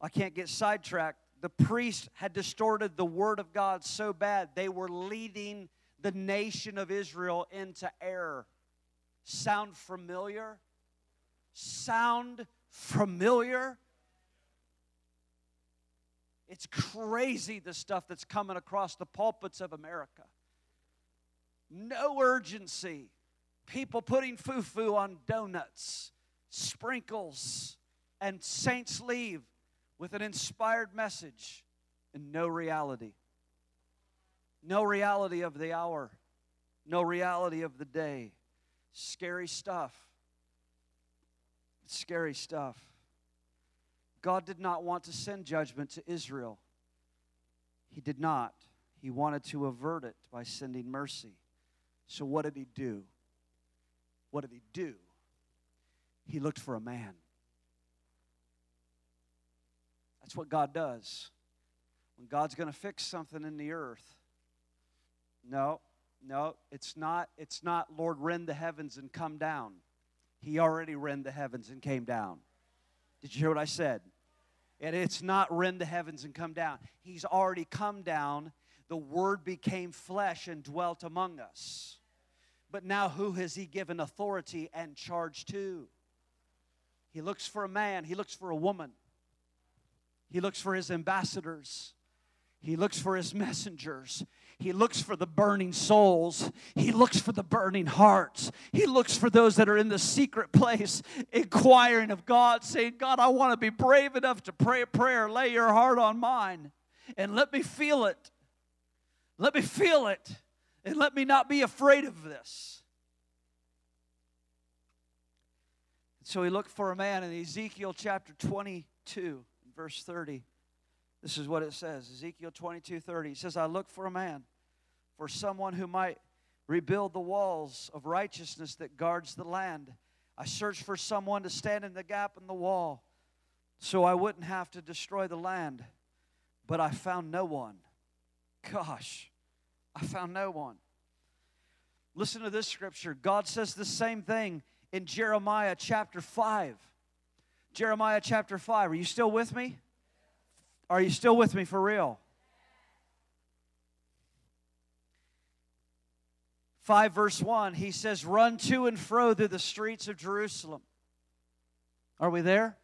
I can't get sidetracked. The priest had distorted the word of God so bad, they were leading the nation of Israel into error. Sound familiar? Sound familiar? It's crazy the stuff that's coming across the pulpits of America. No urgency. People putting foo foo on donuts, sprinkles, and saints leave with an inspired message and no reality. No reality of the hour, no reality of the day. Scary stuff. Scary stuff. God did not want to send judgment to Israel. He did not. he wanted to avert it by sending mercy. So, what did he do? What did he do? He looked for a man. That's what God does. When God's going to fix something in the earth, no, no, it's not, it's not, Lord, rend the heavens and come down. He already rend the heavens and came down. Did you hear what I said? And it's not rend the heavens and come down. He's already come down. The Word became flesh and dwelt among us. But now, who has He given authority and charge to? He looks for a man, He looks for a woman, He looks for His ambassadors, He looks for His messengers, he looks for the burning souls. He looks for the burning hearts. He looks for those that are in the secret place, inquiring of God, saying, God, I want to be brave enough to pray a prayer. Lay your heart on mine and let me feel it. Let me feel it and let me not be afraid of this. So he looked for a man in Ezekiel chapter 22, verse 30. This is what it says Ezekiel 22 30. It says, I look for a man, for someone who might rebuild the walls of righteousness that guards the land. I searched for someone to stand in the gap in the wall so I wouldn't have to destroy the land, but I found no one. Gosh, I found no one. Listen to this scripture. God says the same thing in Jeremiah chapter 5. Jeremiah chapter 5. Are you still with me? Are you still with me for real? 5 verse 1, he says, Run to and fro through the streets of Jerusalem. Are we there?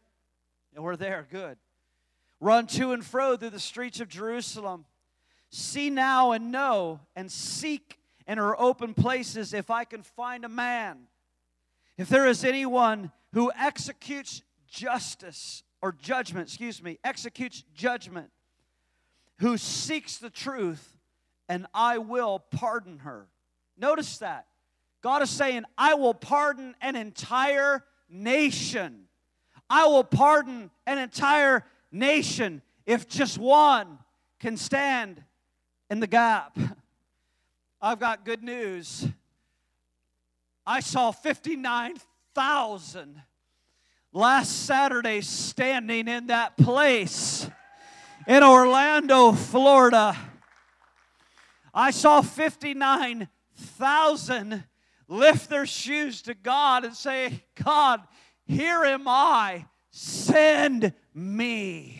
Yeah, we're there. Good. Run to and fro through the streets of Jerusalem. See now and know and seek in her open places if I can find a man. If there is anyone who executes justice or judgment, excuse me, executes judgment, who seeks the truth, and I will pardon her. Notice that. God is saying, I will pardon an entire nation. I will pardon an entire nation if just one can stand in the gap. I've got good news. I saw 59,000 last Saturday standing in that place in Orlando, Florida. I saw 59,000 lift their shoes to God and say, God, here am I, send me.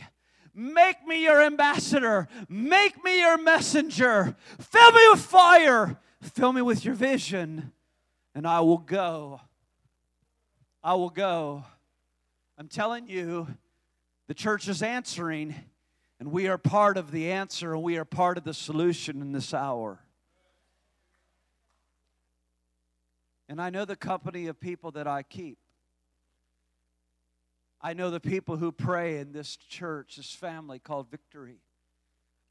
Make me your ambassador. Make me your messenger. Fill me with fire. Fill me with your vision, and I will go. I will go. I'm telling you, the church is answering, and we are part of the answer, and we are part of the solution in this hour. And I know the company of people that I keep. I know the people who pray in this church, this family called Victory.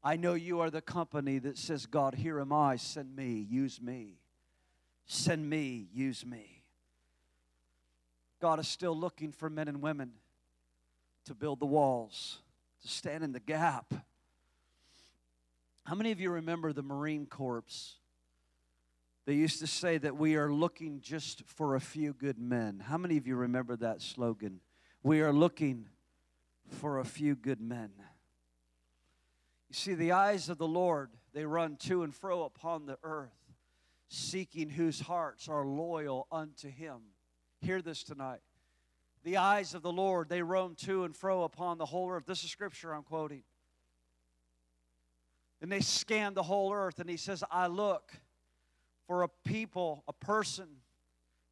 I know you are the company that says, God, here am I, send me, use me. Send me, use me. God is still looking for men and women to build the walls, to stand in the gap. How many of you remember the Marine Corps? They used to say that we are looking just for a few good men. How many of you remember that slogan? We are looking for a few good men. You see, the eyes of the Lord, they run to and fro upon the earth, seeking whose hearts are loyal unto Him. Hear this tonight. The eyes of the Lord, they roam to and fro upon the whole earth. This is scripture I'm quoting. And they scan the whole earth, and he says, I look for a people, a person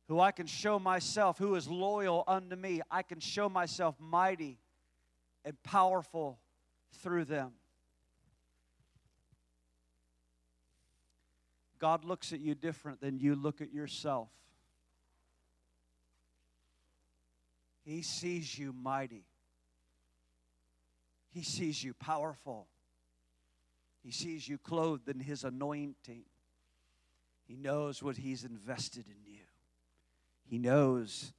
who I can show myself, who is loyal unto me. I can show myself mighty and powerful through them. God looks at you different than you look at yourself. He sees you mighty. He sees you powerful. He sees you clothed in His anointing. He knows what He's invested in you. He knows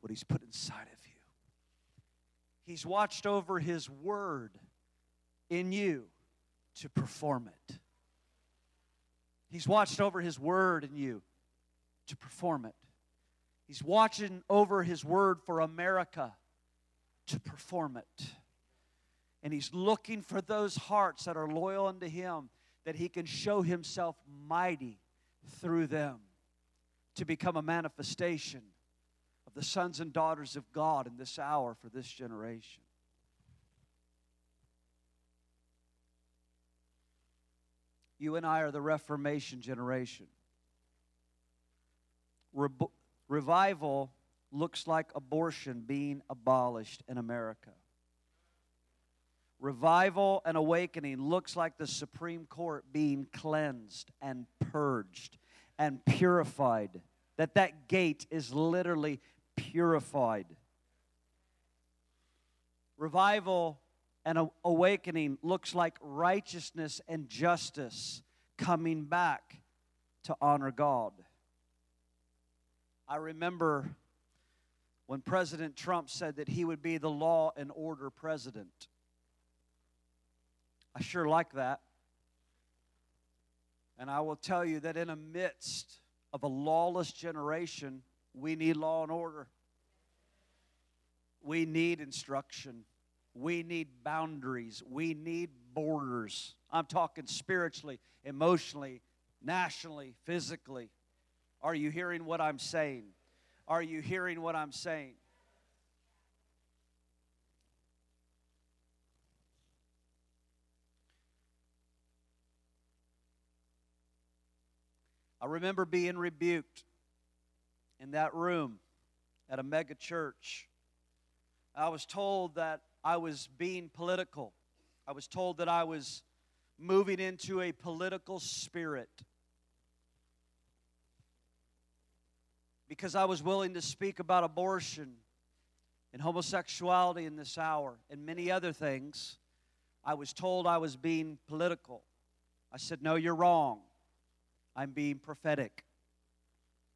what He's put inside of you. He's watched over His word in you to perform it. He's watched over His word in you to perform it. He's watching over His word for America to perform it. And He's looking for those hearts that are loyal unto Him that He can show Himself mighty through them to become a manifestation of the sons and daughters of God in this hour for this generation. You and I are the Reformation generation. Re- revival looks like abortion being abolished in America. Revival and awakening looks like the Supreme Court being cleansed and purged and purified. That that gate is literally purified. Revival and awakening looks like righteousness and justice coming back to honor God. I remember when President Trump said that he would be the law and order president. I sure like that. And I will tell you that in the midst of a lawless generation, we need law and order. We need instruction. We need boundaries. We need borders. I'm talking spiritually, emotionally, nationally, physically. Are you hearing what I'm saying? Are you hearing what I'm saying? I remember being rebuked in that room at a mega church. I was told that I was being political. I was told that I was moving into a political spirit because I was willing to speak about abortion and homosexuality in this hour and many other things. I was told I was being political. I said, No, you're wrong. I'm being prophetic.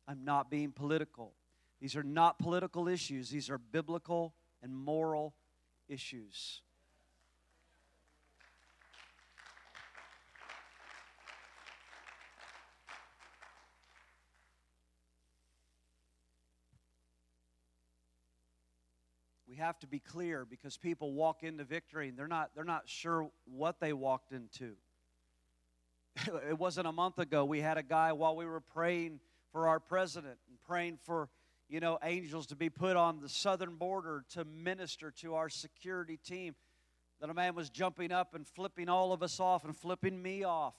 I'm not being political. These are not political issues, these are biblical and moral issues. we have to be clear because people walk into victory and they're not they're not sure what they walked into it wasn't a month ago we had a guy while we were praying for our president and praying for you know, angels to be put on the southern border to minister to our security team. That a man was jumping up and flipping all of us off and flipping me off.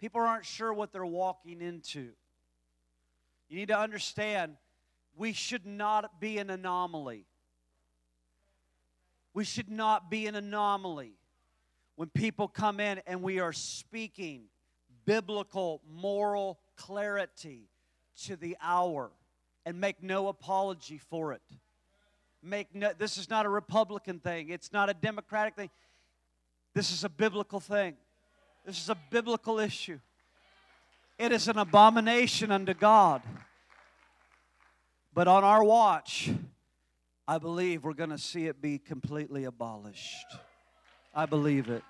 People aren't sure what they're walking into. You need to understand we should not be an anomaly. We should not be an anomaly when people come in and we are speaking biblical, moral clarity to the hour and make no apology for it. Make no, this is not a Republican thing, it's not a Democratic thing. This is a biblical thing. This is a biblical issue. It is an abomination unto God. But on our watch, I believe we're going to see it be completely abolished. I believe it.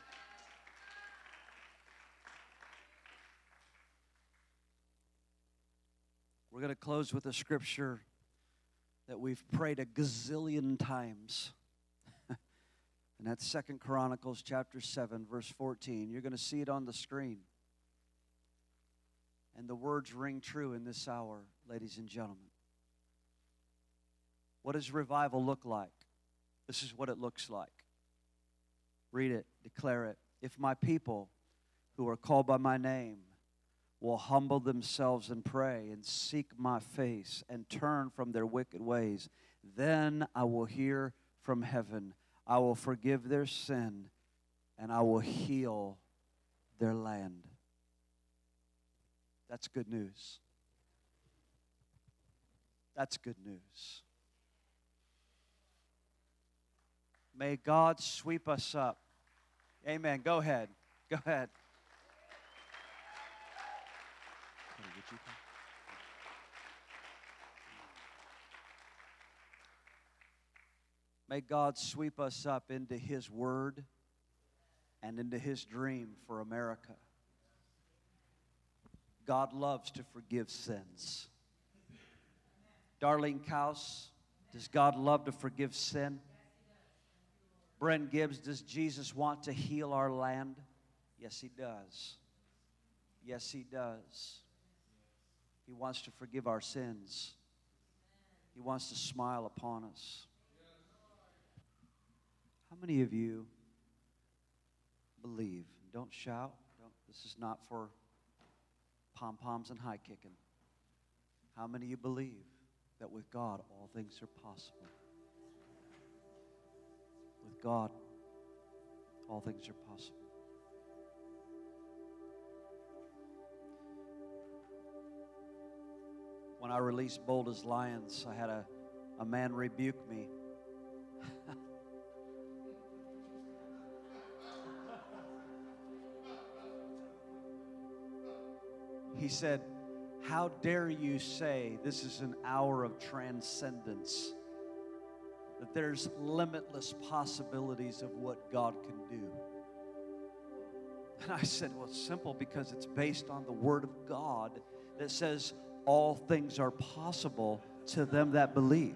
We're going to close with a scripture that we've prayed a gazillion times. and that's Second Chronicles chapter 7 verse 14. You're going to see it on the screen. And the words ring true in this hour, ladies and gentlemen. What does revival look like? This is what it looks like. Read it, declare it. If my people who are called by my name will humble themselves and pray and seek my face and turn from their wicked ways, then I will hear from heaven. I will forgive their sin and I will heal their land. That's good news. That's good news. May God sweep us up. Amen. Go ahead. Go ahead. May God sweep us up into His Word and into His dream for America. God loves to forgive sins. Darlene Kaus, does God love to forgive sin? Brent Gibbs, does Jesus want to heal our land? Yes, he does. Yes, he does. He wants to forgive our sins. He wants to smile upon us. How many of you believe? Don't shout. Don't, this is not for pom poms and high kicking. How many of you believe that with God all things are possible? With God, all things are possible. When I released Bold as Lions, I had a, a man rebuke me. he said, How dare you say this is an hour of transcendence? That there's limitless possibilities of what God can do. And I said, Well, it's simple because it's based on the Word of God that says all things are possible to them that believe.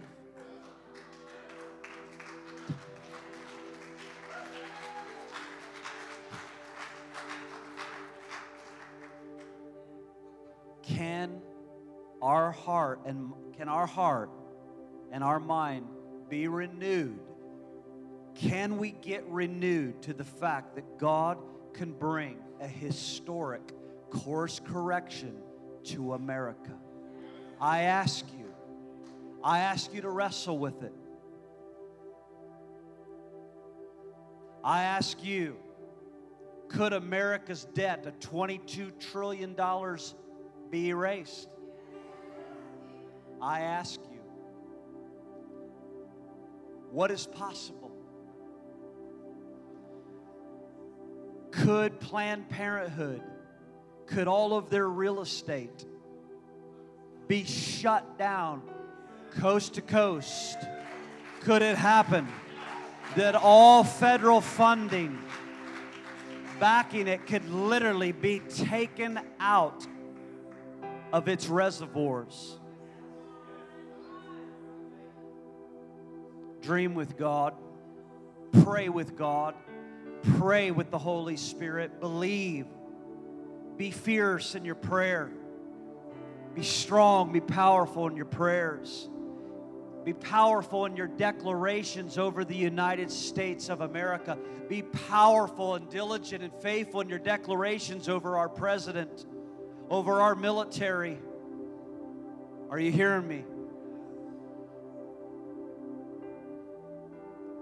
Can our heart and can our heart and our mind be renewed? Can we get renewed to the fact that God can bring a historic course correction to America. I ask you, I ask you to wrestle with it. I ask you, could America's debt of $22 trillion be erased? I ask you, what is possible? Could Planned Parenthood could all of their real estate be shut down coast to coast? Could it happen that all federal funding backing it could literally be taken out of its reservoirs? Dream with God, pray with God, pray with the Holy Spirit, believe be fierce in your prayer. Be strong, be powerful in your prayers. Be powerful in your declarations over the United States of America. Be powerful and diligent and faithful in your declarations over our president, over our military. Are you hearing me?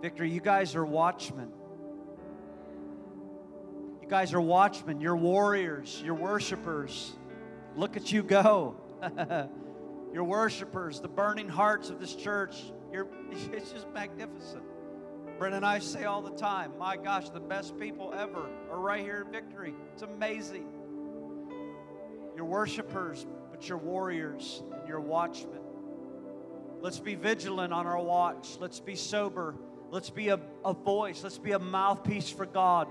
Victor, you guys are watchmen You guys are watchmen, you're warriors, you're worshipers. Look at you go. you're worshipers, the burning hearts of this church. You're, it's just magnificent. Brent and I say all the time, my gosh, the best people ever are right here in victory. It's amazing. You're worshipers, but you're warriors and you're watchmen. Let's be vigilant on our watch. Let's be sober. Let's be a, a voice. Let's be a mouthpiece for God.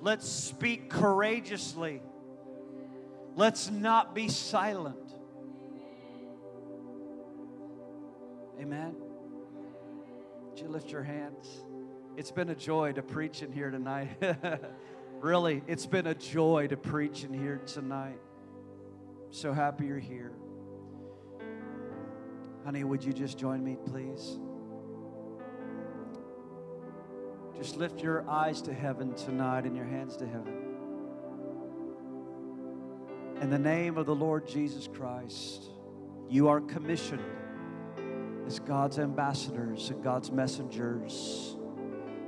Let's speak courageously. Let's not be silent. Amen. Would you lift your hands? It's been a joy to preach in here tonight. really, it's been a joy to preach in here tonight. So happy you're here. Honey, would you just join me, please? Just lift your eyes to heaven tonight and your hands to heaven. In the name of the Lord Jesus Christ, you are commissioned as God's ambassadors and God's messengers.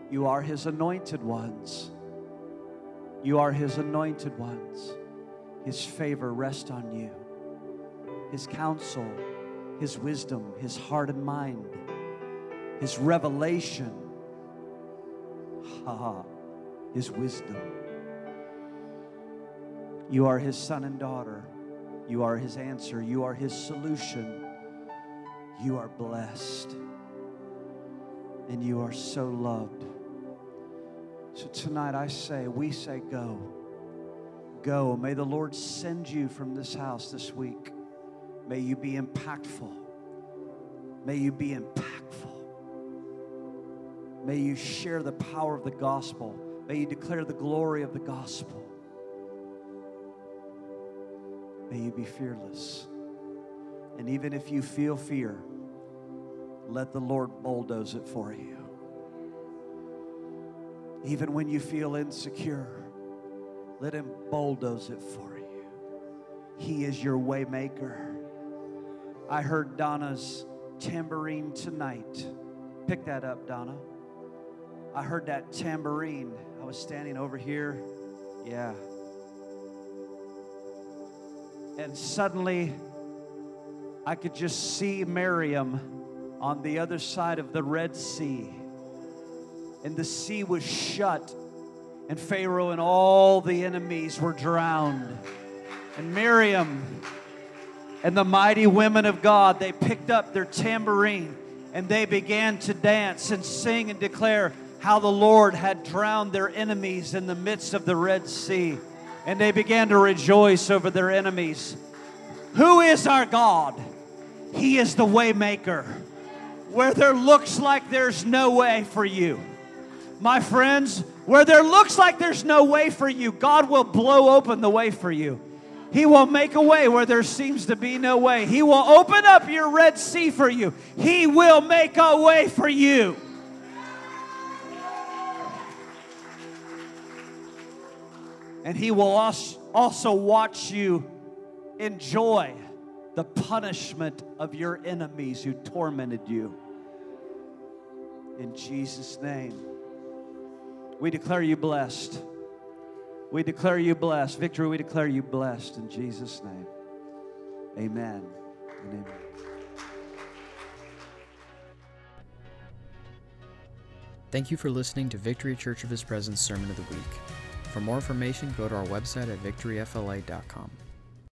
You are His anointed ones. You are His anointed ones. His favor rest on you. His counsel, His wisdom, His heart and mind, His revelation ha, his wisdom. You are his son and daughter. You are his answer. You are his solution. You are blessed. And you are so loved. So tonight I say, we say, go. go. May the Lord send you from this house this week. May you be impactful. May you be impactful. May you share the power of the gospel. May you declare the glory of the gospel. May you be fearless. And even if you feel fear, let the Lord bulldoze it for you. Even when you feel insecure, let Him bulldoze it for you. He is your waymaker. I heard Donna's tambourine tonight. Pick that up, Donna. I heard that tambourine. I was standing over here. Yeah. And suddenly, I could just see Miriam on the other side of the Red Sea. And the sea was shut, and Pharaoh and all the enemies were drowned. And Miriam and the mighty women of God, they picked up their tambourine and they began to dance and sing and declare how the Lord had drowned their enemies in the midst of the Red Sea. And they began to rejoice over their enemies. Who is our God? He is the waymaker. Where there looks like there's no way for you. My friends, where there looks like there's no way for you, God will blow open the way for you. He will make a way where there seems to be no way. He will open up your Red Sea for you. He will make a way for you. And He will also watch you enjoy the punishment of your enemies who tormented you. In Jesus' name, we declare you blessed. We declare you blessed. Victory, we declare you blessed in Jesus' name. Amen and amen. Thank you for listening to Victory Church of His Presence Sermon of the Week. For more information, go to our website at victoryfla.com.